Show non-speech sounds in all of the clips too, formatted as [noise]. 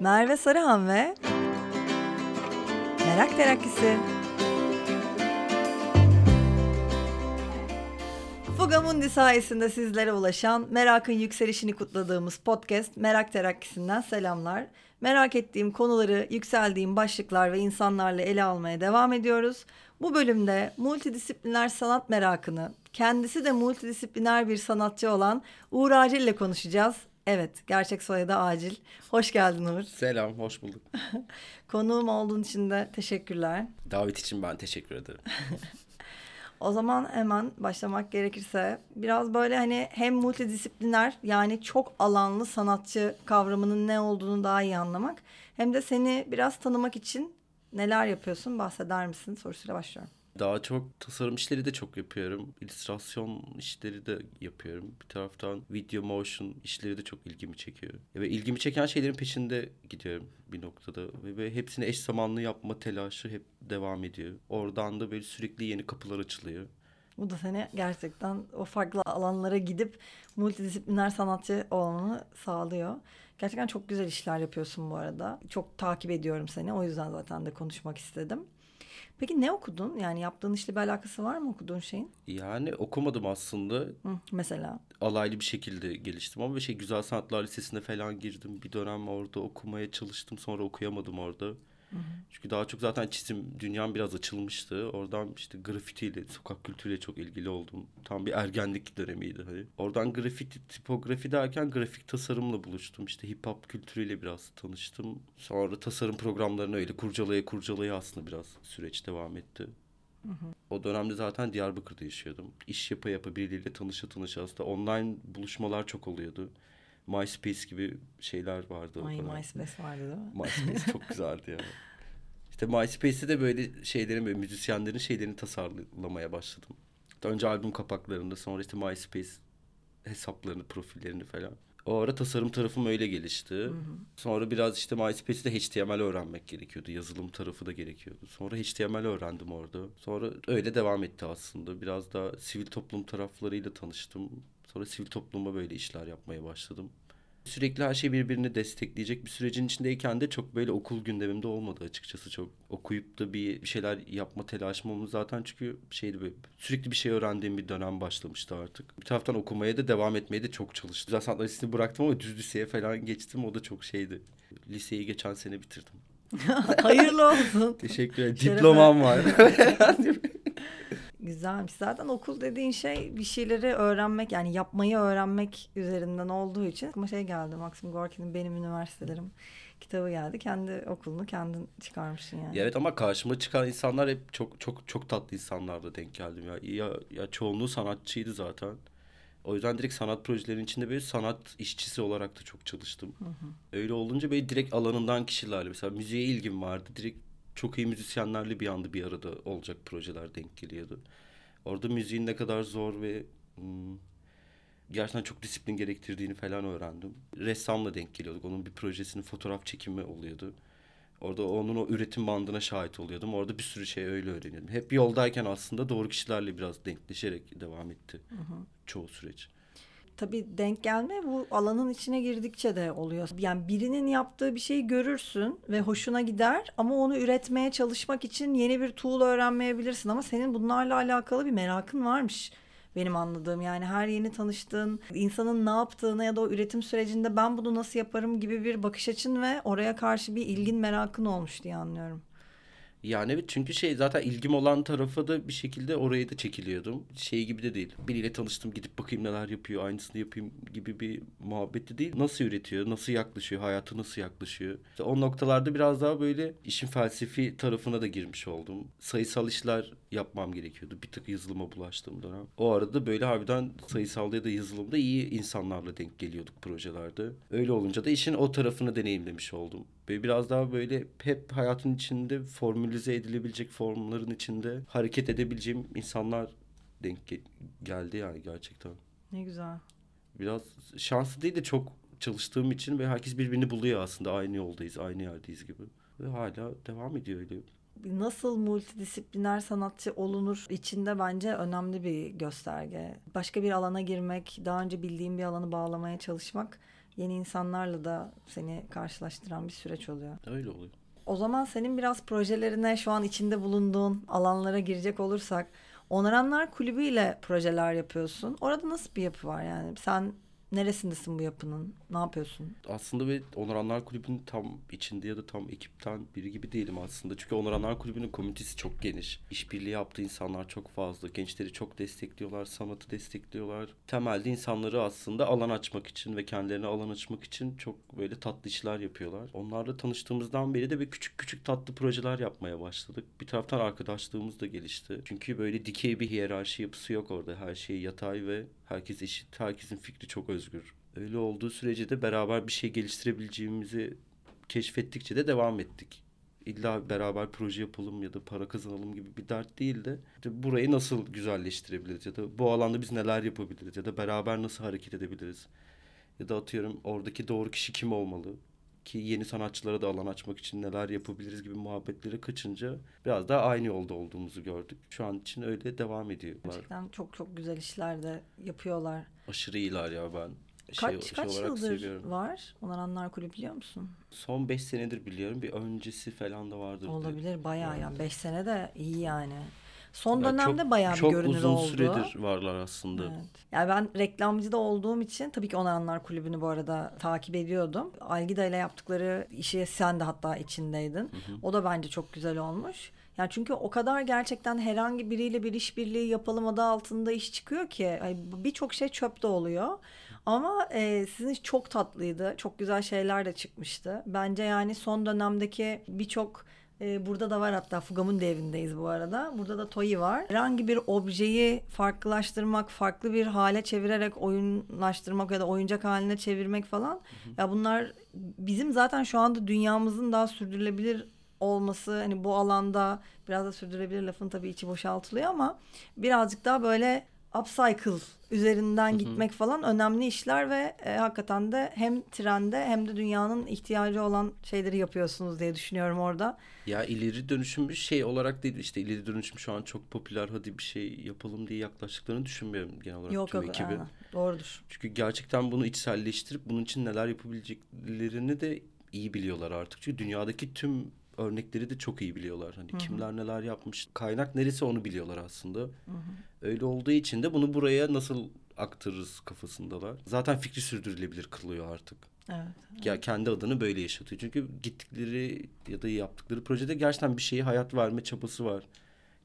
Merve Sarıhan ve Merak Terakkisi. Fugamundi sayesinde sizlere ulaşan merakın yükselişini kutladığımız podcast Merak Terakkisi'nden selamlar. Merak ettiğim konuları, yükseldiğim başlıklar ve insanlarla ele almaya devam ediyoruz. Bu bölümde multidisipliner sanat merakını, kendisi de multidisipliner bir sanatçı olan Uğur Acil ile konuşacağız. Evet, gerçek soyadı Acil. Hoş geldin Uğur. Selam, hoş bulduk. [laughs] Konuğum olduğun için de teşekkürler. Davet için ben teşekkür ederim. [laughs] O zaman hemen başlamak gerekirse biraz böyle hani hem multidisipliner yani çok alanlı sanatçı kavramının ne olduğunu daha iyi anlamak hem de seni biraz tanımak için neler yapıyorsun bahseder misin sorusuyla başlıyorum. Daha çok tasarım işleri de çok yapıyorum. İllüstrasyon işleri de yapıyorum. Bir taraftan video motion işleri de çok ilgimi çekiyor. Ve ilgimi çeken şeylerin peşinde gidiyorum bir noktada. Ve, ve hepsini eş zamanlı yapma telaşı hep devam ediyor. Oradan da böyle sürekli yeni kapılar açılıyor. Bu da seni gerçekten o farklı alanlara gidip multidisipliner sanatçı olmanı sağlıyor. Gerçekten çok güzel işler yapıyorsun bu arada. Çok takip ediyorum seni. O yüzden zaten de konuşmak istedim. Peki ne okudun? Yani yaptığın işle bir alakası var mı okuduğun şeyin? Yani okumadım aslında. Hı, mesela? Alaylı bir şekilde geliştim ama şey Güzel Sanatlar Lisesi'ne falan girdim. Bir dönem orada okumaya çalıştım. Sonra okuyamadım orada. Hı hı. Çünkü daha çok zaten çizim dünyam biraz açılmıştı. Oradan işte grafitiyle, sokak kültürüyle çok ilgili oldum. Tam bir ergenlik dönemiydi. Hani. Oradan grafiti, tipografi derken grafik tasarımla buluştum. İşte hip hop kültürüyle biraz tanıştım. Sonra tasarım programlarını öyle kurcalaya kurcalaya aslında biraz süreç devam etti. Hı hı. O dönemde zaten Diyarbakır'da yaşıyordum. İş yapa yapa birileriyle tanışa tanışa aslında online buluşmalar çok oluyordu. MySpace gibi şeyler vardı. Ay MySpace vardı değil mi? MySpace çok [laughs] güzeldi ya. İşte MySpace'te de böyle şeylerin böyle müzisyenlerin şeylerini tasarlamaya başladım. Önce albüm kapaklarında sonra işte MySpace hesaplarını, profillerini falan. O ara tasarım tarafım öyle gelişti. Hı hı. Sonra biraz işte MySpace'de HTML öğrenmek gerekiyordu. Yazılım tarafı da gerekiyordu. Sonra HTML öğrendim orada. Sonra öyle devam etti aslında. Biraz da sivil toplum taraflarıyla tanıştım. Sonra sivil topluma böyle işler yapmaya başladım. Sürekli her şey birbirini destekleyecek bir sürecin içindeyken de çok böyle okul gündemimde olmadı açıkçası. Çok okuyup da bir şeyler yapma telaşım olmadı zaten çünkü şeydi böyle sürekli bir şey öğrendiğim bir dönem başlamıştı artık. Bir taraftan okumaya da devam etmeye de çok çalıştım. Güzel sanatlar lisesini bıraktım ama düz liseye falan geçtim o da çok şeydi. Liseyi geçen sene bitirdim. [laughs] Hayırlı olsun. Teşekkür ederim. Diplomam var. [laughs] Güzelmiş. Zaten okul dediğin şey bir şeyleri öğrenmek yani yapmayı öğrenmek üzerinden olduğu için ama şey geldi Maxim Gorki'nin Benim Üniversitelerim kitabı geldi. Kendi okulunu kendin çıkarmışsın yani. Evet ama karşıma çıkan insanlar hep çok çok çok tatlı insanlarla denk geldim ya. Ya, ya çoğunluğu sanatçıydı zaten. O yüzden direkt sanat projelerinin içinde böyle sanat işçisi olarak da çok çalıştım. Hı hı. Öyle olunca böyle direkt alanından kişilerle mesela müziğe ilgim vardı. Direkt çok iyi müzisyenlerle bir anda bir arada olacak projeler denk geliyordu. Orada müziğin ne kadar zor ve hmm, gerçekten çok disiplin gerektirdiğini falan öğrendim. Ressamla denk geliyorduk. Onun bir projesinin fotoğraf çekimi oluyordu. Orada onun o üretim bandına şahit oluyordum. Orada bir sürü şey öyle öğreniyordum. Hep yoldayken aslında doğru kişilerle biraz denkleşerek devam etti hı hı. çoğu süreç tabii denk gelme bu alanın içine girdikçe de oluyor. Yani birinin yaptığı bir şeyi görürsün ve hoşuna gider ama onu üretmeye çalışmak için yeni bir tool öğrenmeyebilirsin ama senin bunlarla alakalı bir merakın varmış benim anladığım. Yani her yeni tanıştığın insanın ne yaptığını ya da o üretim sürecinde ben bunu nasıl yaparım gibi bir bakış açın ve oraya karşı bir ilgin merakın olmuş diye anlıyorum. Yani evet çünkü şey zaten ilgim olan tarafa da bir şekilde oraya da çekiliyordum. Şey gibi de değil. Biriyle tanıştım gidip bakayım neler yapıyor aynısını yapayım gibi bir muhabbeti değil. Nasıl üretiyor, nasıl yaklaşıyor, hayatı nasıl yaklaşıyor. İşte o noktalarda biraz daha böyle işin felsefi tarafına da girmiş oldum. Sayısal işler yapmam gerekiyordu. Bir tık yazılıma bulaştığım dönem. O arada böyle harbiden sayısalda ya da yazılımda iyi insanlarla denk geliyorduk projelerde. Öyle olunca da işin o tarafını deneyimlemiş oldum. Ve biraz daha böyle hep hayatın içinde formülize edilebilecek formların içinde hareket edebileceğim insanlar denk geldi yani gerçekten. Ne güzel. Biraz şanslı değil de çok çalıştığım için ve herkes birbirini buluyor aslında. Aynı yoldayız, aynı yerdeyiz gibi. Ve hala devam ediyor öyle nasıl multidisipliner sanatçı olunur içinde bence önemli bir gösterge. Başka bir alana girmek, daha önce bildiğim bir alanı bağlamaya çalışmak yeni insanlarla da seni karşılaştıran bir süreç oluyor. Öyle oluyor. O zaman senin biraz projelerine şu an içinde bulunduğun alanlara girecek olursak Onaranlar Kulübü ile projeler yapıyorsun. Orada nasıl bir yapı var yani? Sen Neresindesin bu yapının? Ne yapıyorsun? Aslında ve Onuranlar Kulübü'nün tam içinde ya da tam ekipten biri gibi değilim aslında. Çünkü Onuranlar Kulübü'nün komünitesi çok geniş. İşbirliği yaptığı insanlar çok fazla. Gençleri çok destekliyorlar, sanatı destekliyorlar. Temelde insanları aslında alan açmak için ve kendilerine alan açmak için çok böyle tatlı işler yapıyorlar. Onlarla tanıştığımızdan beri de bir küçük küçük tatlı projeler yapmaya başladık. Bir taraftan arkadaşlığımız da gelişti. Çünkü böyle dikey bir hiyerarşi yapısı yok orada. Her şey yatay ve herkes eşit. Herkesin fikri çok özgür. Öyle olduğu sürece de beraber bir şey geliştirebileceğimizi keşfettikçe de devam ettik. İlla beraber proje yapalım ya da para kazanalım gibi bir dert değil de işte burayı nasıl güzelleştirebiliriz ya da bu alanda biz neler yapabiliriz ya da beraber nasıl hareket edebiliriz. Ya da atıyorum oradaki doğru kişi kim olmalı? Ki yeni sanatçılara da alan açmak için neler yapabiliriz gibi muhabbetlere kaçınca biraz daha aynı yolda olduğumuzu gördük. Şu an için öyle devam ediyorlar. Gerçekten çok çok güzel işler de yapıyorlar. Aşırı iyiler ya ben. Şey, kaç şey kaç yıldır seviyorum. var Onaranlar Kulübü biliyor musun? Son 5 senedir biliyorum. Bir öncesi falan da vardır. Olabilir bayağı yani 5 sene de iyi yani. Son yani dönemde çok, bayağı bir görünür oldu. Çok uzun süredir varlar aslında. Evet. Yani ben reklamcı da olduğum için tabii ki Onaranlar Kulübü'nü bu arada takip ediyordum. Algida ile yaptıkları işi sen de hatta içindeydin. Hı hı. O da bence çok güzel olmuş. Yani çünkü o kadar gerçekten herhangi biriyle bir işbirliği yapalım adı altında iş çıkıyor ki birçok şey çöpte oluyor. Ama e, sizin iş çok tatlıydı. Çok güzel şeyler de çıkmıştı. Bence yani son dönemdeki birçok ee, burada da var hatta Fugam'ın devindeyiz bu arada. Burada da Toyi var. Herhangi bir objeyi farklılaştırmak, farklı bir hale çevirerek oyunlaştırmak ya da oyuncak haline çevirmek falan. Hı hı. Ya bunlar bizim zaten şu anda dünyamızın daha sürdürülebilir olması hani bu alanda biraz da sürdürülebilir lafın tabii içi boşaltılıyor ama birazcık daha böyle upcycle üzerinden Hı-hı. gitmek falan önemli işler ve e, hakikaten de hem trende hem de dünyanın ihtiyacı olan şeyleri yapıyorsunuz diye düşünüyorum orada. Ya ileri dönüşüm bir şey olarak değil işte ileri dönüşüm şu an çok popüler hadi bir şey yapalım diye yaklaştıklarını düşünmüyorum genel olarak yok, tüm yok, ekibi. Aynen. Doğrudur. Çünkü gerçekten bunu içselleştirip bunun için neler yapabileceklerini de iyi biliyorlar artık. Çünkü dünyadaki tüm örnekleri de çok iyi biliyorlar. Hani Hı-hı. kimler neler yapmış, kaynak neresi onu biliyorlar aslında. Hı-hı. Öyle olduğu için de bunu buraya nasıl aktarırız kafasındalar. Zaten fikri sürdürülebilir kılıyor artık. Evet, evet. Ya kendi adını böyle yaşatıyor. Çünkü gittikleri ya da yaptıkları projede gerçekten bir şeyi hayat verme çabası var.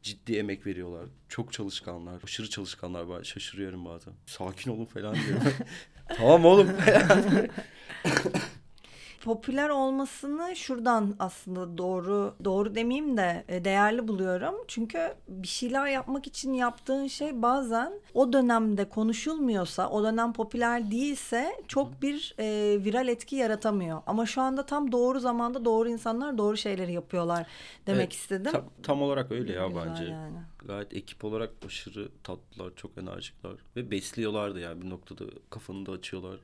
Ciddi emek veriyorlar. Çok çalışkanlar. Aşırı çalışkanlar. Ben şaşırıyorum bazen. Sakin olun falan diyorum. [laughs] tamam oğlum. [laughs] popüler olmasını şuradan aslında doğru doğru demeyeyim de e, değerli buluyorum. Çünkü bir şeyler yapmak için yaptığın şey bazen o dönemde konuşulmuyorsa, o dönem popüler değilse çok bir e, viral etki yaratamıyor. Ama şu anda tam doğru zamanda doğru insanlar doğru şeyleri yapıyorlar demek evet, istedim. Tam, tam olarak öyle ya Güzel bence. Yani. Gayet ekip olarak aşırı tatlılar, çok enerjikler ve besliyorlar da yani bir noktada kafanı da açıyorlar,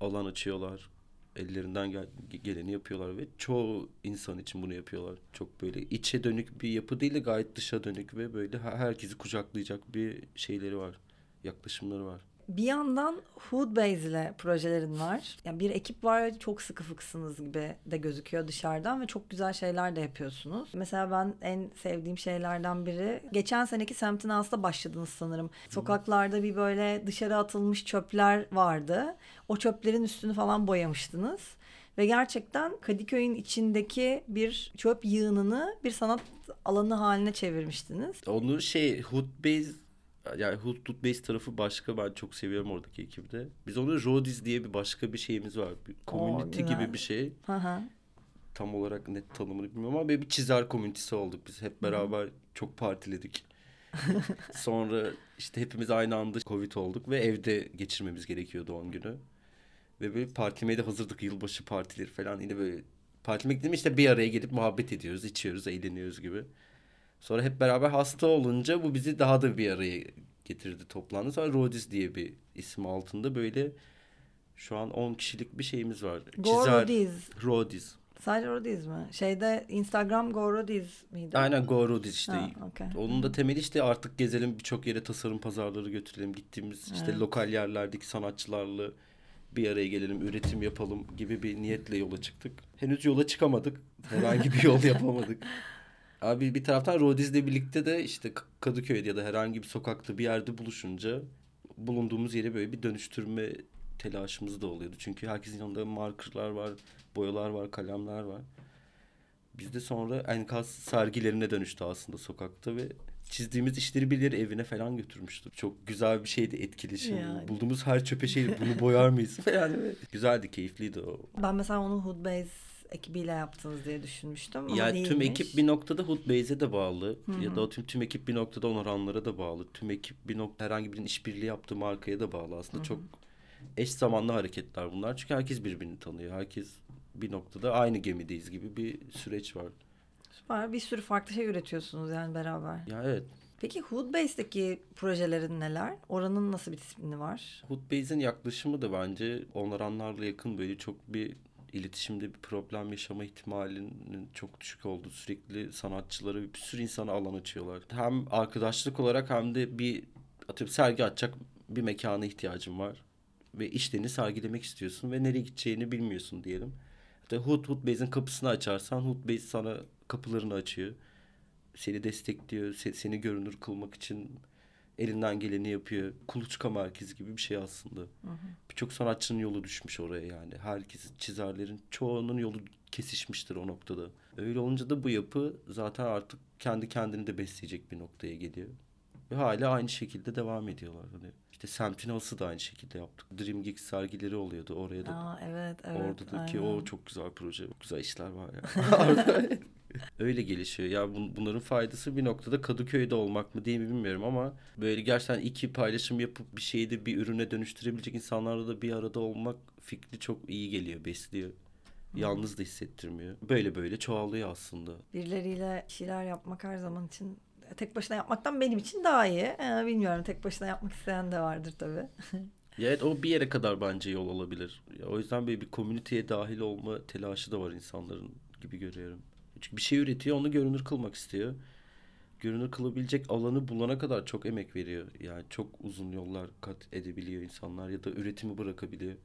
alan açıyorlar ellerinden gel geleni yapıyorlar ve çoğu insan için bunu yapıyorlar. Çok böyle içe dönük bir yapı değil de gayet dışa dönük ve böyle herkesi kucaklayacak bir şeyleri var. Yaklaşımları var. Bir yandan Hoodbase ile projelerin var. Yani bir ekip var çok sıkı fıksınız gibi de gözüküyor dışarıdan ve çok güzel şeyler de yapıyorsunuz. Mesela ben en sevdiğim şeylerden biri geçen seneki Semtin House'da başladınız sanırım. Sokaklarda bir böyle dışarı atılmış çöpler vardı. O çöplerin üstünü falan boyamıştınız. Ve gerçekten Kadıköy'ün içindeki bir çöp yığınını bir sanat alanı haline çevirmiştiniz. Onu şey Hoodbase yani Hood Base tarafı başka ben çok seviyorum oradaki ekibde. Biz onu Rodies diye bir başka bir şeyimiz var. Bir community Oo, gibi bir şey. Hı Tam olarak net tanımını bilmiyorum ama bir çizer komünitesi olduk biz. Hep beraber Hı. çok partiledik. [laughs] Sonra işte hepimiz aynı anda Covid olduk ve evde geçirmemiz gerekiyor doğum günü. Ve böyle partilemeye de hazırdık yılbaşı partileri falan. Yine böyle partilemek değil mi işte bir araya gelip muhabbet ediyoruz, içiyoruz, eğleniyoruz gibi. Sonra hep beraber hasta olunca bu bizi daha da bir araya getirdi toplandı. Sonra Rodis diye bir isim altında böyle şu an 10 kişilik bir şeyimiz var. Go Rodis. Rodis. Sadece Rodis mi? Şeyde Instagram Go Rodis miydi? Aynen Go Rodis işte. Ha, okay. Onun da temeli işte artık gezelim birçok yere tasarım pazarları götürelim. Gittiğimiz işte evet. lokal yerlerdeki sanatçılarla bir araya gelelim, üretim yapalım gibi bir niyetle yola çıktık. Henüz yola çıkamadık. Herhangi bir yol [laughs] yapamadık. Abi bir taraftan Rodiz'le birlikte de işte Kadıköy'de ya da herhangi bir sokakta bir yerde buluşunca bulunduğumuz yere böyle bir dönüştürme telaşımız da oluyordu. Çünkü herkesin yanında markerlar var, boyalar var, kalemler var. Biz de sonra enkaz sergilerine dönüştü aslında sokakta ve çizdiğimiz işleri birileri evine falan götürmüştü. Çok güzel bir şeydi etkileşim. Yani. Bulduğumuz her çöpe şeyi bunu boyar mıyız [laughs] falan. Güzeldi, keyifliydi o. Ben mesela onu Hoodbase ekibiyle yaptınız diye düşünmüştüm ama ya değilmiş. tüm ekip bir noktada Hoodbase'e de bağlı Hı-hı. ya da tüm tüm ekip bir noktada Onoranlara da bağlı. Tüm ekip bir nokta herhangi birinin işbirliği yaptığı markaya da bağlı aslında. Hı-hı. Çok eş zamanlı hareketler bunlar. Çünkü herkes birbirini tanıyor. Herkes bir noktada aynı gemideyiz gibi bir süreç var. Süper. Bir sürü farklı şey üretiyorsunuz yani beraber. Ya evet. Peki Hoodbase'deki projelerin neler? Oranın nasıl bir disiplini var? Hoodbase'in yaklaşımı da bence onaranlarla yakın böyle çok bir iletişimde bir problem yaşama ihtimalinin çok düşük olduğu sürekli sanatçılara bir sürü insana alan açıyorlar. Hem arkadaşlık olarak hem de bir atıyorum sergi açacak bir mekana ihtiyacım var ve işlerini sergilemek istiyorsun ve nereye gideceğini bilmiyorsun diyelim. İşte Hood Hoodbase'in kapısını açarsan Hoodbase sana kapılarını açıyor. Seni destekliyor, seni görünür kılmak için elinden geleni yapıyor. Kuluçka merkezi gibi bir şey aslında. Birçok sanatçının yolu düşmüş oraya yani. Herkesin, çizerlerin çoğunun yolu kesişmiştir o noktada. Öyle olunca da bu yapı zaten artık kendi kendini de besleyecek bir noktaya geliyor. Ve hala aynı şekilde devam ediyorlar. Hani işte Semtin Havası da aynı şekilde yaptık. Dream Geeks sergileri oluyordu oraya da. Aa, evet, evet. Orada ki o çok güzel proje. Çok güzel işler var ya. [laughs] Öyle gelişiyor. Ya bun, bunların faydası bir noktada Kadıköy'de olmak mı değil mi bilmiyorum ama böyle gerçekten iki paylaşım yapıp bir şeyi de bir ürüne dönüştürebilecek insanlarla da bir arada olmak fikri çok iyi geliyor, besliyor. Yalnız da hissettirmiyor. Böyle böyle çoğalıyor aslında. Birileriyle şeyler yapmak her zaman için tek başına yapmaktan benim için daha iyi. Ee, bilmiyorum tek başına yapmak isteyen de vardır tabii. [laughs] ya evet o bir yere kadar bence yol olabilir. Ya, o yüzden böyle bir komüniteye dahil olma telaşı da var insanların gibi görüyorum. Çünkü bir şey üretiyor onu görünür kılmak istiyor. Görünür kılabilecek alanı bulana kadar çok emek veriyor. Yani çok uzun yollar kat edebiliyor insanlar ya da üretimi bırakabiliyor.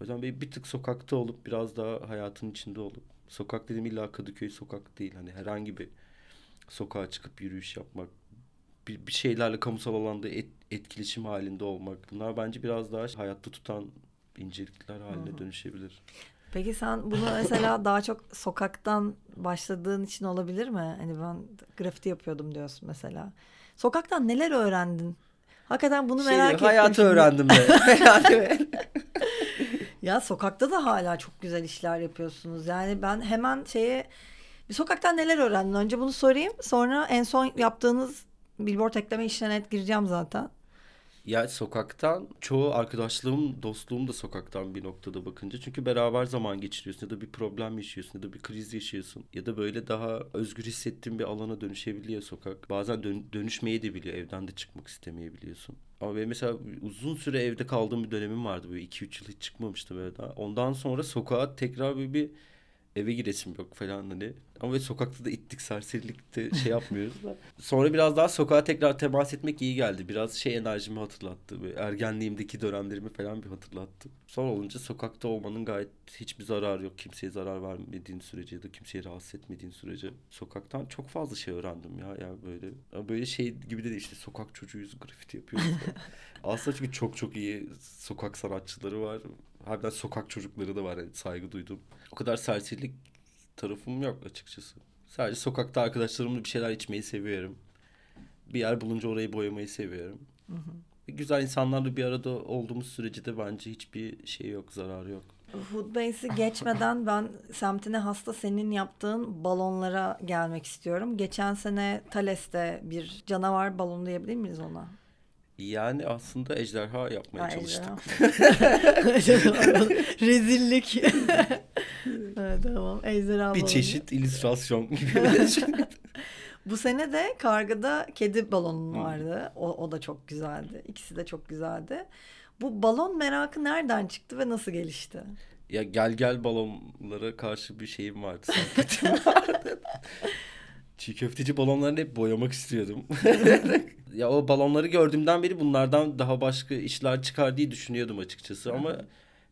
O yüzden bir, bir tık sokakta olup biraz daha hayatın içinde olup sokak dedim illa Kadıköy sokak değil. Hani herhangi bir sokağa çıkıp yürüyüş yapmak, bir, bir şeylerle kamusal alanda et, etkileşim halinde olmak. Bunlar bence biraz daha hayatta tutan incelikler haline Hı-hı. dönüşebilir. Peki sen bunu mesela [laughs] daha çok sokaktan başladığın için olabilir mi? Hani ben grafiti yapıyordum diyorsun mesela. Sokaktan neler öğrendin? Hakikaten bunu şey, merak ettim. Hayatı şimdi. öğrendim de. [laughs] ya sokakta da hala çok güzel işler yapıyorsunuz. Yani ben hemen şeye bir sokaktan neler öğrendin? Önce bunu sorayım. Sonra en son yaptığınız billboard ekleme işine net gireceğim zaten. Ya sokaktan çoğu arkadaşlığım, dostluğum da sokaktan bir noktada bakınca. Çünkü beraber zaman geçiriyorsun ya da bir problem yaşıyorsun ya da bir kriz yaşıyorsun. Ya da böyle daha özgür hissettiğin bir alana dönüşebiliyor sokak. Bazen dön- dönüşmeyi de biliyor. Evden de çıkmak istemeyebiliyorsun. Ama benim mesela uzun süre evde kaldığım bir dönemim vardı. Böyle 2-3 yıl hiç çıkmamıştım evden. Ondan sonra sokağa tekrar bir, bir eve giresim yok falan hani. Ama ve sokakta da ittik serserilikte şey yapmıyoruz da. Sonra biraz daha sokağa tekrar temas etmek iyi geldi. Biraz şey enerjimi hatırlattı. Böyle ergenliğimdeki dönemlerimi falan bir hatırlattı. Son olunca sokakta olmanın gayet hiçbir zararı yok. Kimseye zarar vermediğin sürece ya da kimseye rahatsız etmediğin sürece. Sokaktan çok fazla şey öğrendim ya. Yani böyle böyle şey gibi de işte sokak çocuğuyuz grafiti yapıyoruz. [laughs] Aslında çünkü çok çok iyi sokak sanatçıları var. Harbiden sokak çocukları da var yani saygı duydum. O kadar serserilik tarafım yok açıkçası. Sadece sokakta arkadaşlarımla bir şeyler içmeyi seviyorum. Bir yer bulunca orayı boyamayı seviyorum. Hı hı. Güzel insanlarla bir arada olduğumuz sürece de bence hiçbir şey yok, zararı yok. Foodbase'i geçmeden ben semtine hasta senin yaptığın balonlara gelmek istiyorum. Geçen sene Thales'te bir canavar balonu diyebilir miyiz ona? Yani aslında ejderha yapmaya [laughs] [laughs] [laughs] ha, çalıştık. Rezillik. evet, tamam. Ejderha Bir çeşit illüstrasyon gibi. Bu sene de kargada kedi balonun vardı. O, o da çok güzeldi. İkisi de çok güzeldi. Bu balon merakı nereden çıktı ve nasıl gelişti? Ya gel gel balonlara karşı bir şeyim vardı. Çiğ köfteci balonlarını hep boyamak istiyordum. [laughs] ya o balonları gördüğümden beri bunlardan daha başka işler çıkar diye düşünüyordum açıkçası ama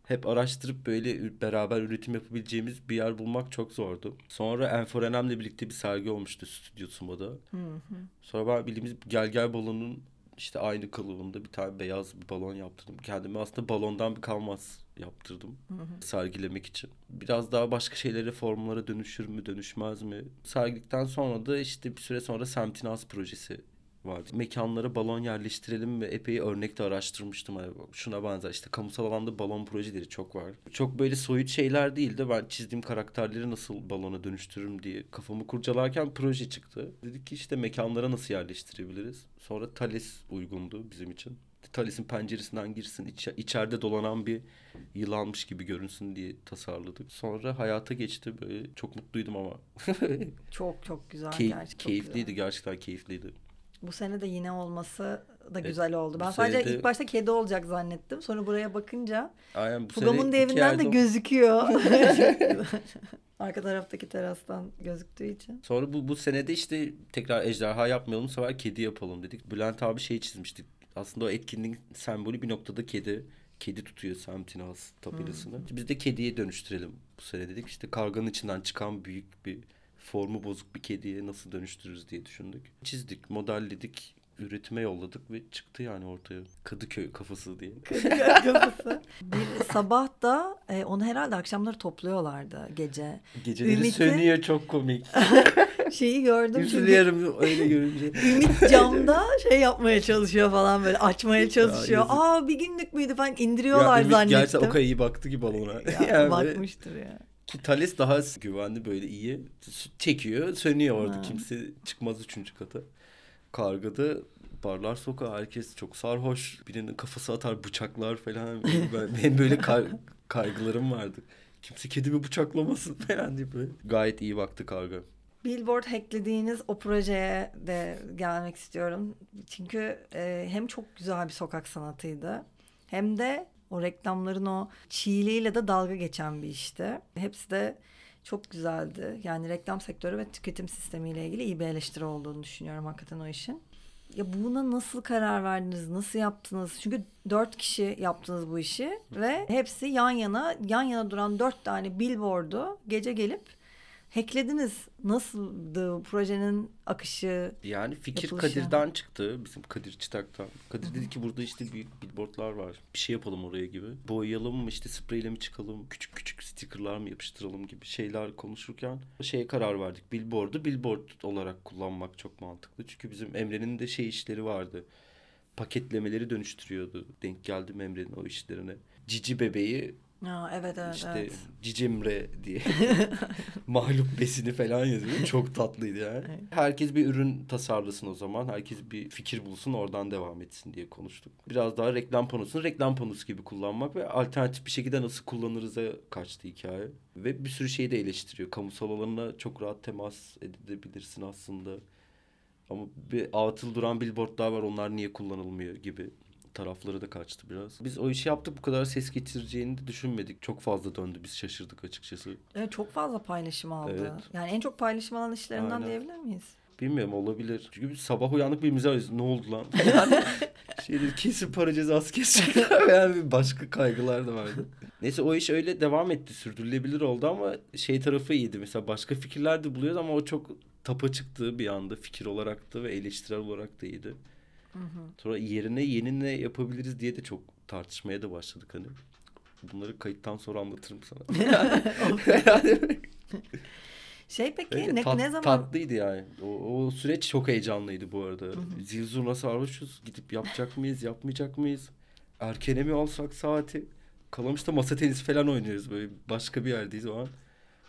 hep araştırıp böyle beraber üretim yapabileceğimiz bir yer bulmak çok zordu. Sonra Enforenem'le birlikte bir sergi olmuştu Stüdyo hı. Sonra ben bildiğimiz Gel Gel balonun işte aynı kalıbında bir tane beyaz bir balon yaptırdım. Kendime aslında balondan bir kalmaz yaptırdım Hı hı. sergilemek için. Biraz daha başka şeylere, formlara dönüşür mü, dönüşmez mi? Sergilikten sonra da işte bir süre sonra Semtinaz projesi vardı. Mekanlara balon yerleştirelim ve epey örnek de araştırmıştım. Hani şuna benzer işte kamusal alanda balon projeleri çok var. Çok böyle soyut şeyler değil de ben çizdiğim karakterleri nasıl balona dönüştürürüm diye kafamı kurcalarken proje çıktı. Dedik ki işte mekanlara nasıl yerleştirebiliriz? Sonra Thales uygundu bizim için. Thales'in penceresinden girsin, iç, içeride dolanan bir yılanmış gibi görünsün diye tasarladık. Sonra hayata geçti böyle. Çok mutluydum ama. [laughs] Çok çok güzel Key- gerçekten. keyifliydi, güzel. gerçekten keyifliydi. Bu sene de yine olması da Evet, güzel oldu. bu Ben sadece de- ilk başta kedi olacak zannettim. Sonra buraya bakınca Aynen bu Fugam'ın sene da iki evinden de gözüküyor. [laughs] [laughs] Arka taraftaki terastan gözüktüğü için. Sonra bu, bu senede işte tekrar ejderha yapmayalım bu sefer kedi yapalım dedik. Bülent abi şey çizmiştik. Aslında o etkinliğin sembolü bir noktada kedi. Kedi tutuyor Semtinaz tabelasını. Biz de kediye dönüştürelim bu sene dedik. İşte karganın içinden çıkan büyük bir formu bozuk bir kediye nasıl dönüştürürüz diye düşündük. Çizdik, modelledik, üretime yolladık ve çıktı yani ortaya. Kadıköy kafası diye. [laughs] Kafası. Bir sabah da e, onu herhalde akşamları topluyorlardı gece. Geceleri Ümit'i- sönüyor çok komik. [laughs] Şeyi gördüm çünkü Üzülüyorum öyle görünce. Ümit [laughs] camda şey yapmaya çalışıyor falan böyle açmaya çalışıyor. Aa bir günlük müydü falan indiriyorlar ya Ümit zannettim. gerçekten o kadar iyi baktı ki balona. Ya, Yani bakmıştır ya. Ki Thales daha güvenli böyle iyi. Çekiyor sönüyor orada Ha. kimse çıkmaz üçüncü kata. Kargada barlar sokağı herkes çok sarhoş. Birinin kafası atar bıçaklar falan. Ben, benim böyle kay- [laughs] kaygılarım vardı. Kimse kedimi bıçaklamasın falan diye böyle. Gayet iyi baktı karga. Billboard hacklediğiniz o projeye de gelmek istiyorum. Çünkü e, hem çok güzel bir sokak sanatıydı hem de o reklamların o çiğliğiyle de dalga geçen bir işti. Hepsi de çok güzeldi. Yani reklam sektörü ve tüketim sistemiyle ilgili iyi bir eleştiri olduğunu düşünüyorum hakikaten o işin. Ya buna nasıl karar verdiniz? Nasıl yaptınız? Çünkü dört kişi yaptınız bu işi ve hepsi yan yana yan yana duran dört tane billboard'u gece gelip hacklediniz. Nasıldı projenin akışı? Yani fikir Yapılışı. Kadir'den çıktı. Bizim Kadir Çıtak'tan. Kadir dedi ki burada işte büyük billboardlar var. Bir şey yapalım oraya gibi. Boyayalım mı işte spreyle mi çıkalım? Küçük küçük stickerlar mı yapıştıralım gibi şeyler konuşurken şeye karar verdik. Billboard'u billboard olarak kullanmak çok mantıklı. Çünkü bizim Emre'nin de şey işleri vardı. Paketlemeleri dönüştürüyordu. Denk geldim Emre'nin o işlerine. Cici bebeği Aa, evet evet işte evet. Cicimre diye [laughs] [laughs] mahlup besini falan yazıyor. Çok tatlıydı yani. Evet. Herkes bir ürün tasarlasın o zaman. Herkes bir fikir bulsun oradan devam etsin diye konuştuk. Biraz daha reklam panosunu reklam panosu gibi kullanmak ve alternatif bir şekilde nasıl kullanırız'a kaçtı hikaye. Ve bir sürü şeyi de eleştiriyor. Kamusal alanına çok rahat temas edebilirsin aslında. Ama bir atıl duran billboardlar var onlar niye kullanılmıyor gibi tarafları da kaçtı biraz. Biz o işi yaptık bu kadar ses getireceğini de düşünmedik. Çok fazla döndü biz şaşırdık açıkçası. Evet, çok fazla paylaşım aldı. Evet. Yani en çok paylaşım alan işlerinden Aynen. diyebilir miyiz? Bilmiyorum olabilir. Çünkü biz sabah uyandık birbirimize arıyoruz. Ne oldu lan? [laughs] Yani [laughs] şeydir kesin para cezası kesecekler. [laughs] Yani başka kaygılar da vardı. Neyse o iş öyle devam etti. Sürdürülebilir oldu ama şey tarafı iyiydi. Mesela başka fikirler de buluyoruz ama o çok tapa çıktığı bir anda fikir olarak da ve eleştirel olarak da iyiydi. Sonra yerine yeni ne yapabiliriz diye de çok tartışmaya da başladık hani. Bunları kayıttan sonra anlatırım sana. [laughs] Şey peki öyle ne, tat- ne zaman Tatlıydı yani. O, o süreç çok heyecanlıydı bu arada. Zil zurna sarhoşuz. Gidip yapacak mıyız, yapmayacak mıyız? Erkene mi alsak saati? Kalamış'ta masa tenisi falan oynuyoruz böyle. Başka bir yerdeyiz o an.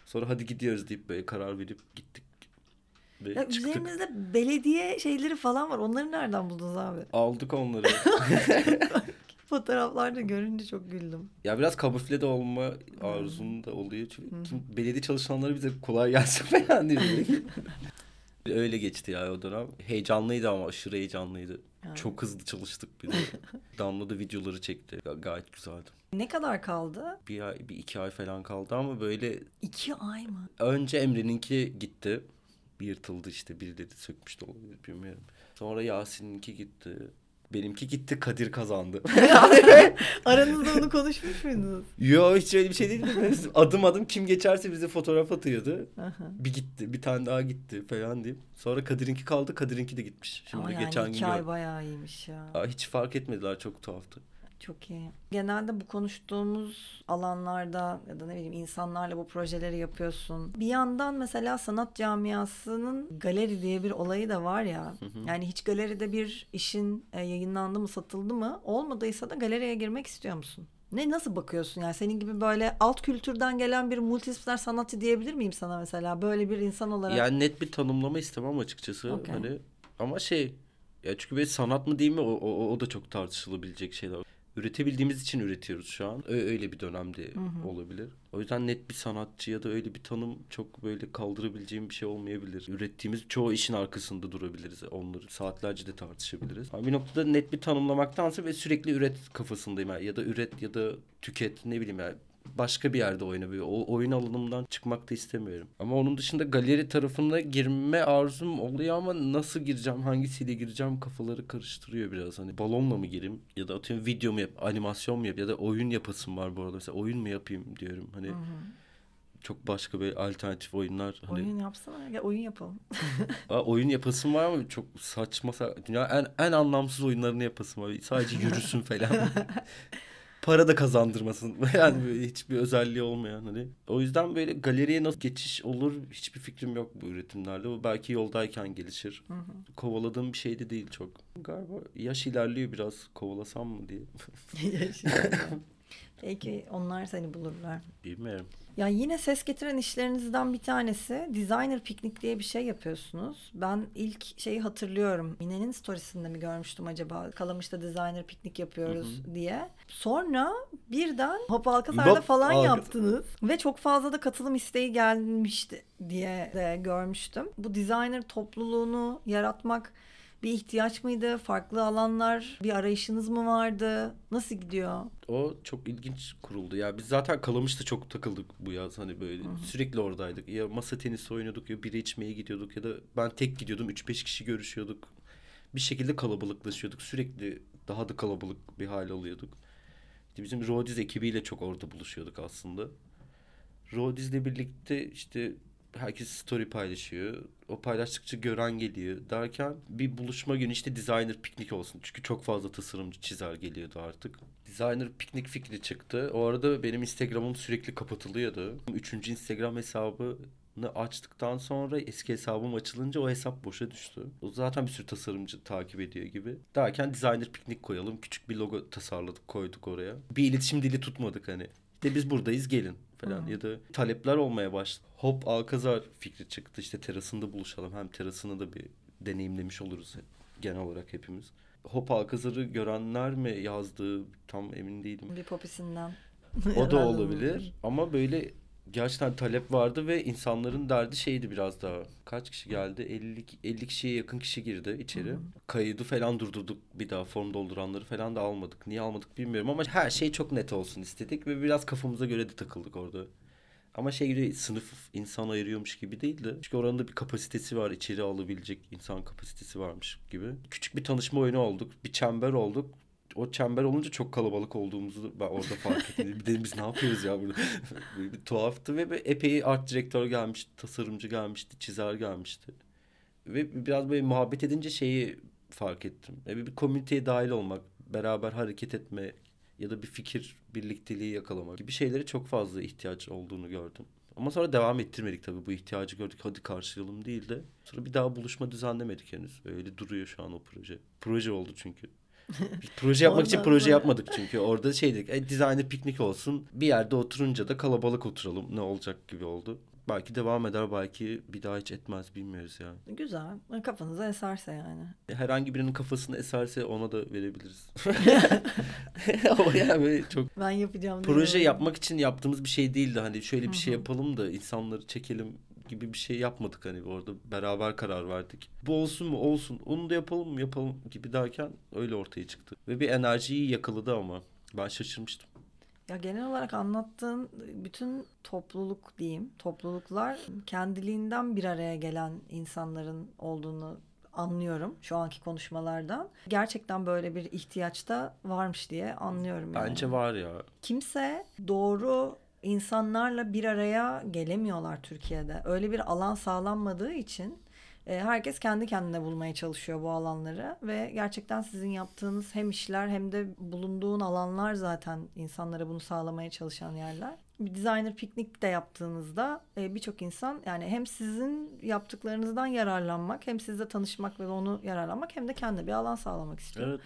Sonra hadi gidiyoruz deyip böyle karar verip gittik. Ve ya çıktık. üzerinizde belediye şeyleri falan var. Onları nereden buldunuz abi? Aldık onları. [laughs] Fotoğraflarda görünce çok güldüm. Ya biraz kamufle de olma arzum da oluyor. Çünkü kim- belediye çalışanları bize kolay gelsin [laughs] falan diyor. [laughs] Öyle geçti ya o dönem. Heyecanlıydı ama aşırı heyecanlıydı. Yani. Çok hızlı çalıştık bir de. Damla da videoları çekti. Ga- gayet güzeldi. Ne kadar kaldı? Bir ay, bir iki ay falan kaldı ama böyle İki ay mı? önce Emre'ninki gitti. Bir yırtıldı işte birileri sökmüş de olabilir bilmiyorum. Sonra Yasin'inki gitti. Benimki gitti Kadir kazandı. [laughs] Aranızda onu konuşmuş muydunuz? Yo hiç öyle bir şey değil. Biz [laughs] adım adım kim geçerse bize fotoğraf atıyordu. Aha. Bir gitti, bir tane daha gitti falan diyeyim. Sonra Kadir'inki kaldı, Kadir'inki de gitmiş. Şimdi Ama yani geçen gün ay bayağı iyiymiş ya. Aa, hiç fark etmediler, çok tuhaftı. Çok iyi. Genelde bu konuştuğumuz alanlarda ya da ne bileyim insanlarla bu projeleri yapıyorsun. Bir yandan mesela sanat camiasının galeri diye bir olayı da var ya. Yani hiç galeride bir işin e, yayınlandı mı, satıldı mı? Olmadıysa da galeriye girmek istiyor musun? Ne nasıl bakıyorsun yani senin gibi böyle alt kültürden gelen bir multidisipliner sanatçı diyebilir miyim sana mesela böyle bir insan olarak? Yani net bir tanımlama istemem açıkçası. Okey. Hani ama şey ya çünkü böyle sanat mı değil mi o, o, o da çok tartışılabilecek şeyler. Üretebildiğimiz için üretiyoruz şu an. Öyle bir dönemde olabilir. O yüzden net bir sanatçı ya da öyle bir tanım çok böyle kaldırabileceğim bir şey olmayabilir. Ürettiğimiz çoğu işin arkasında durabiliriz. Onları saatlerce de tartışabiliriz. Ama bir noktada net bir tanımlamaktansa ve sürekli üret kafasındayım. Yani ya da üret ya da tüket ne bileyim yani başka bir yerde oyna böyle. O oyun alanımdan çıkmak da istemiyorum. Ama onun dışında galeri tarafına girme arzum oluyor ama nasıl gireceğim, hangisiyle gireceğim kafaları karıştırıyor biraz. Hani balonla mı gireyim ya da atıyorum video mu yap, animasyon mu yap ya da oyun yapasım var bu arada. Mesela oyun mu yapayım diyorum. Hani çok başka bir alternatif oyunlar. Hani Oyun yapsana. Gel oyun yapalım. [laughs] Aa, oyun yapasım var ama çok saçma sa- dünya en en anlamsız oyunlarını yapasım var. Sadece yürüsün falan. [laughs] Para da kazandırmasın. [laughs] Yani böyle hiçbir özelliği olmayan hani. O yüzden böyle galeriye nasıl geçiş olur hiçbir fikrim yok bu üretimlerde. O belki yoldayken gelişir. Kovaladığım bir şey de değil çok. Galiba yaş ilerliyor biraz kovalasam mı diye. [laughs] [laughs] Belki onlar seni bulurlar. Bilmiyorum. Ya yine ses getiren işlerinizden bir tanesi designer piknik diye bir şey yapıyorsunuz. Ben ilk şeyi hatırlıyorum. Mine'nin storiesinde mi görmüştüm acaba? Kalamış'ta designer piknik yapıyoruz diye. Sonra birden Hop Alkasar'da Hop falan Alkasar. yaptınız. Ve çok fazla da katılım isteği gelmişti diye de görmüştüm. Bu designer topluluğunu yaratmak bir ihtiyaç mıydı? Farklı alanlar, bir arayışınız mı vardı? Nasıl gidiyor? O çok ilginç kuruldu. Ya biz zaten Kalamış'ta çok takıldık bu yaz. Hani böyle sürekli oradaydık. Ya masa tenisi oynuyorduk ya biri içmeye gidiyorduk ya da ben tek gidiyordum. 3-5 kişi görüşüyorduk. Bir şekilde kalabalıklaşıyorduk. Sürekli daha da kalabalık bir hal alıyorduk. İşte bizim Rodiz ekibiyle çok orada buluşuyorduk aslında. Rodiz'le birlikte işte herkes story paylaşıyor. O paylaştıkça gören geliyor derken bir buluşma günü işte designer piknik olsun. Çünkü çok fazla tasarımcı çizer geliyordu artık. Designer piknik fikri çıktı. O arada benim Instagram'ım sürekli kapatılıyordu. Üçüncü Instagram hesabını açtıktan sonra eski hesabım açılınca o hesap boşa düştü. O zaten bir sürü tasarımcı takip ediyor gibi. Derken designer piknik koyalım. Küçük bir logo tasarladık koyduk oraya. Bir iletişim dili tutmadık hani. İşte biz buradayız gelin falan ya da talepler olmaya başladı. Hop Alkazar fikri çıktı işte terasında buluşalım. Hem terasını da bir deneyimlemiş oluruz genel olarak hepimiz. Hop Alkazar'ı görenler mi yazdı tam emin değilim. Bir popisinden. O da [laughs] olabilir ama böyle gerçekten talep vardı ve insanların derdi şeydi biraz daha. Kaç kişi geldi? 50 50 kişiye yakın kişi girdi içeri. Kaydı falan durdurduk bir daha form dolduranları falan da almadık. Niye almadık bilmiyorum ama her şey çok net olsun istedik ve biraz kafamıza göre de takıldık orada. Ama şey gibi sınıf insan ayırıyormuş gibi değildi. Çünkü oranın da bir kapasitesi var. içeri alabilecek insan kapasitesi varmış gibi. Küçük bir tanışma oyunu olduk. Bir çember olduk. O çember olunca çok kalabalık olduğumuzu ben orada fark ettim. [laughs] Bir dedim biz ne yapıyoruz ya burada. [laughs] Bir tuhaftı ve epey art direktör gelmişti, tasarımcı gelmişti, çizer gelmişti. Ve biraz böyle muhabbet edince şeyi fark ettim. E, bir komüniteye dahil olmak, beraber hareket etme ya da bir fikir birlikteliği yakalamak gibi şeylere çok fazla ihtiyaç olduğunu gördüm. Ama sonra devam ettirmedik tabii bu ihtiyacı gördük hadi karşılayalım değil de. Sonra bir daha buluşma düzenlemedik henüz. Öyle duruyor şu an o proje. Proje oldu çünkü. Biz proje yapmak için proje yapmadık çünkü. Orada şeydik e, designer piknik olsun. Bir yerde oturunca da kalabalık oturalım ne olacak gibi oldu. Belki devam eder belki bir daha hiç etmez bilmiyoruz yani. Güzel. Kafanıza eserse yani. Herhangi birinin kafasını eserse ona da verebiliriz. [laughs] [laughs] Ama yani böyle çok Ben yapacağım. proje demiyorum. yapmak için yaptığımız bir şey değildi. Hani şöyle bir şey yapalım da insanları çekelim gibi bir şey yapmadık hani orada beraber karar verdik. Bu olsun mu olsun onu da yapalım mı yapalım gibi derken öyle ortaya çıktı. Ve bir enerjiyi yakaladı ama ben şaşırmıştım. Ya genel olarak anlattığın bütün topluluk diyeyim, topluluklar kendiliğinden bir araya gelen insanların olduğunu anlıyorum şu anki konuşmalardan. Gerçekten böyle bir ihtiyaçta varmış diye anlıyorum. Yani. Bence var ya. Kimse doğru insanlarla bir araya gelemiyorlar Türkiye'de. Öyle bir alan sağlanmadığı için e, herkes kendi kendine bulmaya çalışıyor bu alanları ve gerçekten sizin yaptığınız hem işler hem de bulunduğun alanlar zaten insanlara bunu sağlamaya çalışan yerler. Bir designer piknik de yaptığınızda e, birçok insan yani hem sizin yaptıklarınızdan yararlanmak hem sizle tanışmak ve onu yararlanmak hem de kendi bir alan sağlamak istiyor. Evet.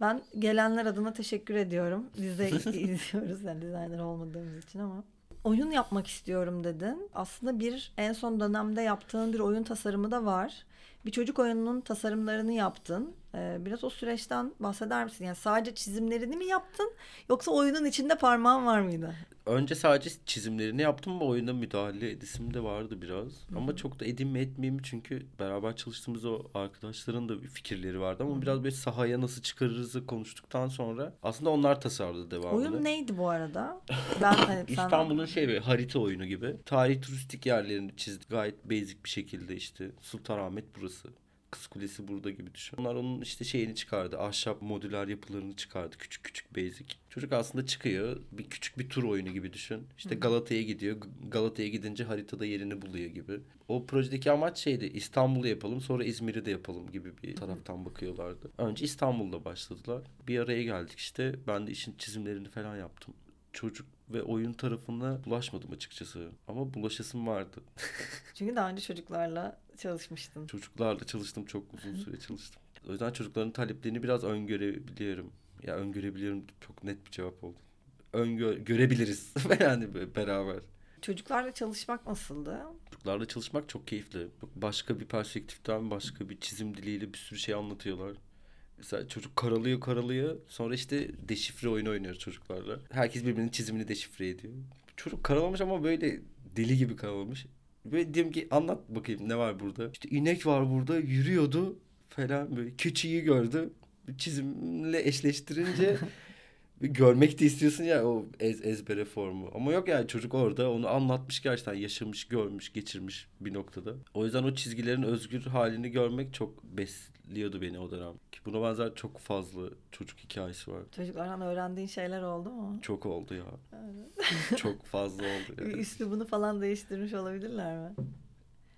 Ben gelenler adına teşekkür ediyorum. Biz de [laughs] izliyoruz yani designer olmadığımız için ama. Oyun yapmak istiyorum dedin. Aslında bir en son dönemde yaptığın bir oyun tasarımı da var. Bir çocuk oyununun tasarımlarını yaptın. Ee, biraz o süreçten bahseder misin? Yani sadece çizimlerini mi yaptın yoksa oyunun içinde parmağın var mıydı? Önce sadece çizimlerini yaptım ama oyuna müdahale edesim de vardı biraz. Hı-hı. Ama çok da edinme etmeyeyim çünkü beraber çalıştığımız o arkadaşların da bir fikirleri vardı ama Hı-hı. biraz böyle sahaya nasıl çıkarırızı konuştuktan sonra aslında onlar tasarladı devamlı. Oyun neydi bu arada? Ben hani [laughs] İstanbul'un şey bir harita oyunu gibi. Tarih turistik yerlerini çizdik gayet basic bir şekilde işte Sultanahmet burası. Kız Kulesi burada gibi düşün. Onlar onun işte şeyini çıkardı. Ahşap modüler yapılarını çıkardı. Küçük küçük basic. Çocuk aslında çıkıyor. Bir küçük bir tur oyunu gibi düşün. İşte Galata'ya gidiyor. Galata'ya gidince haritada yerini buluyor gibi. O projedeki amaç şeydi. İstanbul'u yapalım sonra İzmir'i de yapalım gibi bir taraftan bakıyorlardı. Önce İstanbul'da başladılar. Bir araya geldik işte. Ben de işin çizimlerini falan yaptım. Çocuk ve oyun tarafına bulaşmadım açıkçası. Ama bulaşasım vardı. [laughs] Çünkü daha önce çocuklarla çalışmıştın. Çocuklarla çalıştım. Çok uzun süre çalıştım. O yüzden çocukların taleplerini biraz öngörebiliyorum. Ya öngörebiliyorum çok net bir cevap oldu. Öngö görebiliriz [laughs] yani beraber. Çocuklarla çalışmak nasıldı? Çocuklarla çalışmak çok keyifli. Başka bir perspektiften, başka bir çizim diliyle bir sürü şey anlatıyorlar. Mesela çocuk karalıyor karalıyor. Sonra işte deşifre oyunu oynuyor çocuklarla. Herkes birbirinin çizimini deşifre ediyor. Çocuk karalamış ama böyle deli gibi karalamış. Böyle diyorum ki anlat bakayım ne var burada. İşte inek var burada yürüyordu falan böyle. Keçiyi gördü. Çizimle eşleştirince [laughs] görmek de istiyorsun ya o ez, ezbere formu. Ama yok yani çocuk orada onu anlatmış gerçekten yaşamış, görmüş, geçirmiş bir noktada. O yüzden o çizgilerin özgür halini görmek çok besliyordu beni o dönem. Ki buna benzer çok fazla çocuk hikayesi var. Çocuklardan öğrendiğin şeyler oldu mu? Çok oldu ya. Evet. [laughs] çok fazla oldu. Yani. Üslubunu falan değiştirmiş olabilirler mi?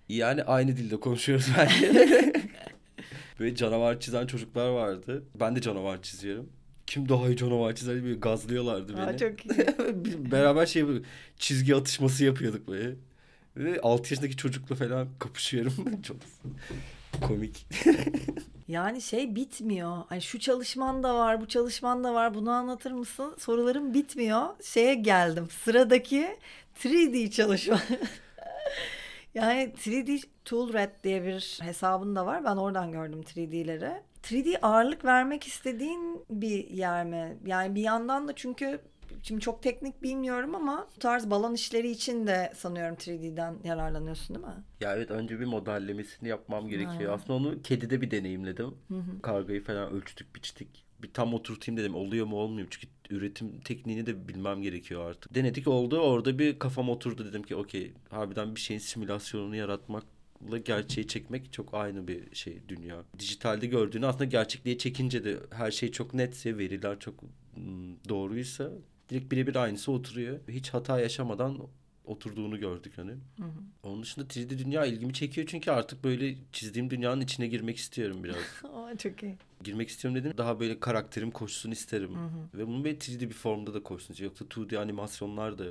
Yani aynı dilde konuşuyoruz bence. [laughs] Böyle canavar çizen çocuklar vardı. Ben de canavar çiziyorum kim daha iyi canavar çizer diye gazlıyorlardı beni. Aa, çok iyi. [laughs] Beraber şey çizgi atışması yapıyorduk böyle. Ve 6 yaşındaki çocukla falan kapışıyorum. [laughs] çok komik. [laughs] yani şey bitmiyor. Hani şu çalışman da var, bu çalışman da var. Bunu anlatır mısın? Sorularım bitmiyor. Şeye geldim. Sıradaki 3D çalışma. yani 3D Tool Red diye bir hesabın da var. Ben oradan gördüm 3D'leri. 3D ağırlık vermek istediğin bir yer mi? Yani bir yandan da çünkü şimdi çok teknik bilmiyorum ama bu tarz balon işleri için de sanıyorum 3D'den yararlanıyorsun değil mi? Ya evet önce bir modellemesini yapmam gerekiyor. Aynen. Aslında onu kedide bir deneyimledim. Hı hı. Kargayı falan ölçtük biçtik. Bir tam oturtayım dedim oluyor mu olmuyor mu? Çünkü üretim tekniğini de bilmem gerekiyor artık. Denedik oldu orada bir kafam oturdu dedim ki okey harbiden bir şeyin simülasyonunu yaratmak gerçeği çekmek çok aynı bir şey dünya. Dijitalde gördüğünü aslında gerçekliğe çekince de her şey çok netse, veriler çok doğruysa direkt birebir aynısı oturuyor. Hiç hata yaşamadan oturduğunu gördük hani. Hı hı. Onun dışında 3D dünya ilgimi çekiyor çünkü artık böyle çizdiğim dünyanın içine girmek istiyorum biraz. [laughs] Aa, çok iyi. Girmek istiyorum dedim. Daha böyle karakterim koşsun isterim. Hı hı. Ve bunun böyle 3D bir formda da koşsun. Yoksa 2D animasyonlar da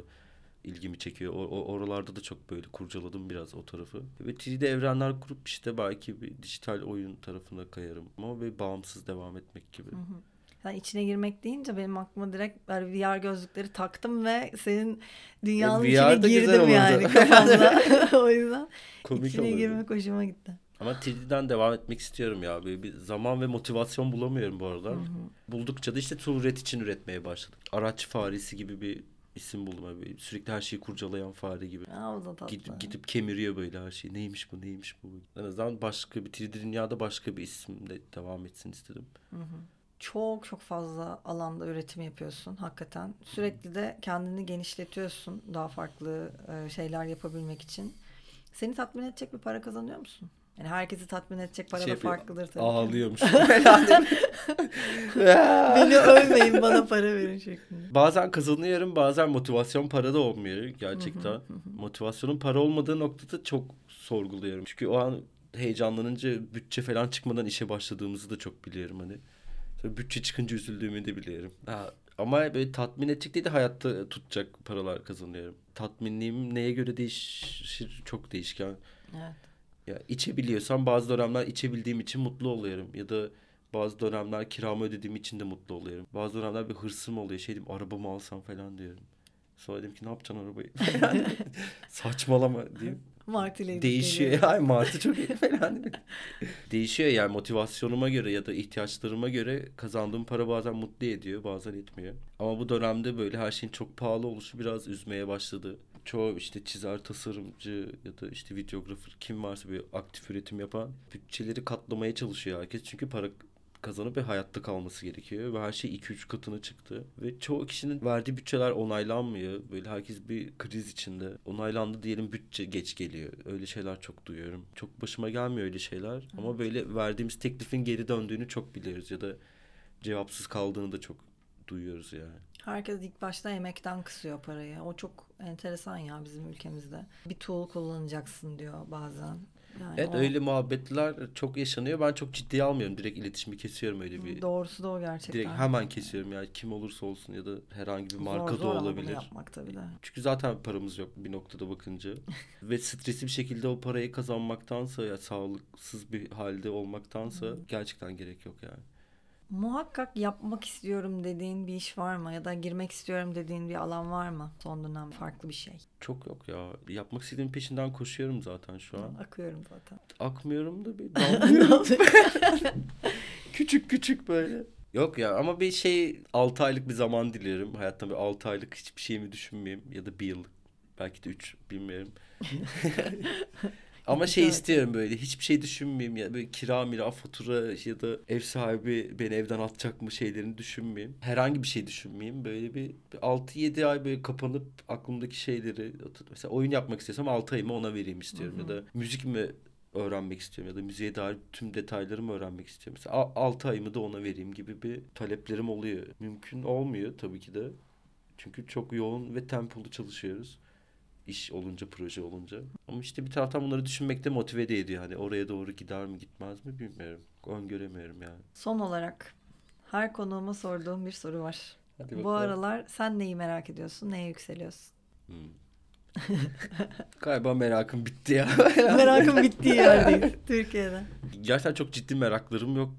ilgimi çekiyor. O, o, oralarda da çok böyle kurcaladım biraz o tarafı. Ve 3D evrenler kurup işte belki bir dijital oyun tarafına kayarım. Ama böyle bağımsız devam etmek gibi. Hı hı. Sen içine girmek deyince benim aklıma direkt böyle VR gözlükleri taktım ve senin dünyanın e, içine girdim yani [laughs] kafamda. o yüzden Komik içine olurdu. girmek hoşuma gitti. Ama 3D'den devam etmek istiyorum ya. Böyle bir zaman ve motivasyon bulamıyorum bu. Hı hı. Buldukça da işte üret için üretmeye başladım. Araç faresi gibi bir isim buldum abi. Sürekli her şeyi kurcalayan fare gibi. Aa, o da tatlı. Gidip, gidip kemiriyor böyle her şeyi. Neymiş bu neymiş bu. En azından başka bir 3D dünyada başka bir isimle devam etsin istedim. Hı hı. Çok çok fazla alanda üretim yapıyorsun hakikaten. Sürekli de kendini genişletiyorsun daha farklı e, şeyler yapabilmek için. Seni tatmin edecek bir para kazanıyor musun? Yani herkesi tatmin edecek para Şey da farklıdır tabii. Ağlıyormuş. [laughs] [laughs] Beni övmeyin bana para verin şeklinde. bazen kazanıyorum bazen motivasyon para da olmuyor gerçekten. Motivasyonun para olmadığı noktada çok sorguluyorum. Çünkü o an heyecanlanınca bütçe falan çıkmadan işe başladığımızı da çok biliyorum hani. Sonra bütçe çıkınca üzüldüğümü de biliyorum. Ha, ama böyle tatmin edecek değil de hayatta tutacak paralar kazanıyorum. Tatminliğim neye göre değişir çok değişken. Evet. Ya içebiliyorsam bazı dönemler içebildiğim için mutlu oluyorum. Ya da bazı dönemler kiramı ödediğim için de mutlu oluyorum. Bazı dönemler bir hırsım oluyor. Şey diyeyim arabamı alsam falan diyorum. Sonra dedim ki ne yapacaksın arabayı? [laughs] Saçmalama diyeyim. Martı Değişiyor. Yani Martı çok iyi [laughs] falan. Değişiyor yani motivasyonuma göre ya da ihtiyaçlarıma göre kazandığım para bazen mutlu ediyor bazen etmiyor. Ama bu dönemde böyle her şeyin çok pahalı oluşu biraz üzmeye başladı. Çoğu işte çizer, tasarımcı ya da işte videografer kim varsa bir aktif üretim yapan bütçeleri katlamaya çalışıyor herkes. Çünkü para kazanıp ve hayatta kalması gerekiyor. Ve her şey 2-3 katına çıktı. Ve çoğu kişinin verdiği bütçeler onaylanmıyor. Böyle herkes bir kriz içinde. Onaylandı diyelim bütçe geç geliyor. Öyle şeyler çok duyuyorum. Çok başıma gelmiyor öyle şeyler. Ama böyle verdiğimiz teklifin geri döndüğünü çok biliyoruz. Ya da cevapsız kaldığını da çok duyuyoruz yani. Herkes ilk başta emekten kısıyor parayı. O çok enteresan ya bizim ülkemizde. Bir tool kullanacaksın diyor bazen. Yani Evet o- öyle muhabbetler çok yaşanıyor. Ben çok ciddiye almıyorum. Direkt iletişimi kesiyorum öyle bir. Doğrusu da o gerçekten. Direkt hemen kesiyorum yani kim olursa olsun ya da herhangi bir marka zor, zor da olabilir. yapmak tabii de. Çünkü zaten paramız yok bir noktada bakınca. [laughs] Ve stresli bir şekilde o parayı kazanmaktansa ya sağlıksız bir halde olmaktansa gerçekten gerek yok yani. Muhakkak yapmak istiyorum dediğin bir iş var mı? Ya da girmek istiyorum dediğin bir alan var mı? Son dönem farklı bir şey. Çok yok ya. Yapmak istediğim peşinden koşuyorum zaten şu an. Akıyorum zaten. Akmıyorum da bir [laughs] damlıyorum. [laughs] küçük küçük böyle. Yok ya ama bir şey 6 aylık bir zaman diliyorum. Hayatta bir 6 aylık hiçbir şeyimi düşünmeyeyim. Ya da bir yıllık. Belki de 3 bilmiyorum. [laughs] Ama şey istiyorum böyle hiçbir şey düşünmeyeyim ya böyle kira mira fatura ya da ev sahibi beni evden atacak mı şeylerini düşünmeyeyim. Herhangi bir şey düşünmeyeyim. Böyle bir, bir 6-7 ay böyle kapanıp aklımdaki şeyleri mesela oyun yapmak istiyorsam 6 ayımı ona vereyim istiyorum ya da müzik mi öğrenmek istiyorum ya da müziğe dair tüm detaylarımı öğrenmek istiyorum. Mesela 6 ayımı da ona vereyim gibi bir taleplerim oluyor. Mümkün olmuyor tabii ki de. Çünkü çok yoğun ve tempolu çalışıyoruz iş olunca, proje olunca. Ama işte bir taraftan bunları düşünmek de motive de ediyor. Hani oraya doğru gider mi gitmez mi bilmiyorum. Öngöremiyorum yani. Son olarak her konuğuma sorduğum bir soru var. Hadi Bu aralar sen neyi merak ediyorsun? Neye yükseliyorsun? Hmm. [laughs] Galiba merakım bitti ya. [laughs] Merakım bittiği yerdeyiz Türkiye'de. Gerçekten çok ciddi meraklarım yok.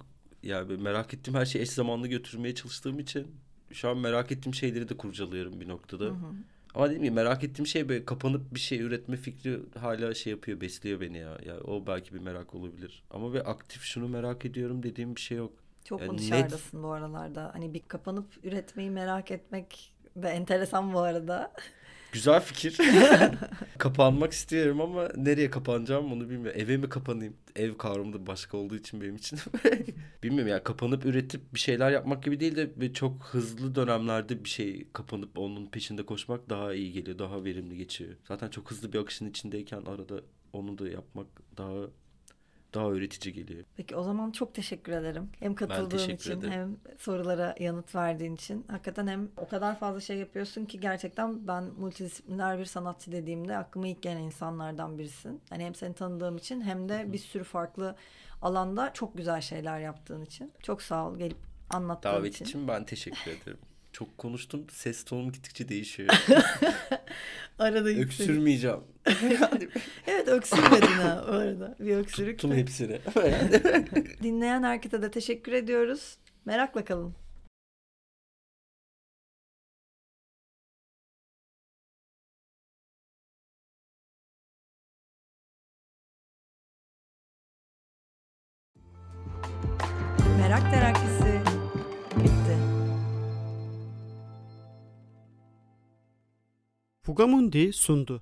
Yani merak ettiğim her şeyi eş zamanlı götürmeye çalıştığım için şu an merak ettiğim şeyleri de kurcalıyorum bir noktada. Hı hı. Ama dediğim gibi merak ettiğim şey böyle kapanıp bir şey üretme fikri hala şey yapıyor, besliyor beni ya. Ya o belki bir merak olabilir. Ama bir aktif şunu merak ediyorum dediğim bir şey yok. Çok Yani mu net- dışarıdasın bu aralarda? Hani bir kapanıp üretmeyi merak etmek de enteresan bu arada. Güzel fikir. [laughs] Kapanmak istiyorum ama nereye kapanacağım onu bilmiyorum. Eve mi kapanayım? Ev kavramı da başka olduğu için benim için. [laughs] bilmiyorum ya kapanıp üretip bir şeyler yapmak gibi değil de ve çok hızlı dönemlerde bir şey kapanıp onun peşinde koşmak daha iyi geliyor. Daha verimli geçiyor. Zaten çok hızlı bir akışın içindeyken arada onu da yapmak daha daha öğretici geliyor. Peki o zaman çok teşekkür ederim. Hem katıldığın teşekkür için ederim. hem sorulara yanıt verdiğin için. Hakikaten hem o kadar fazla şey yapıyorsun ki gerçekten ben multidisipliner bir sanatçı dediğimde aklıma ilk gelen insanlardan birisin. Hani hem seni tanıdığım için hem de bir sürü farklı alanda çok güzel şeyler yaptığın için. Çok sağ ol gelip anlattığın Davet için. için ben teşekkür [laughs] ederim. Çok konuştum. Ses tonum gittikçe değişiyor. [laughs] Arada. Öksürmeyeceğim. [laughs] Evet öksürmedin ha bu arada. Bir öksürük. Tuttum hepsini. [laughs] Dinleyen herkese de teşekkür ediyoruz. Merakla kalın. Fugamundi sundu.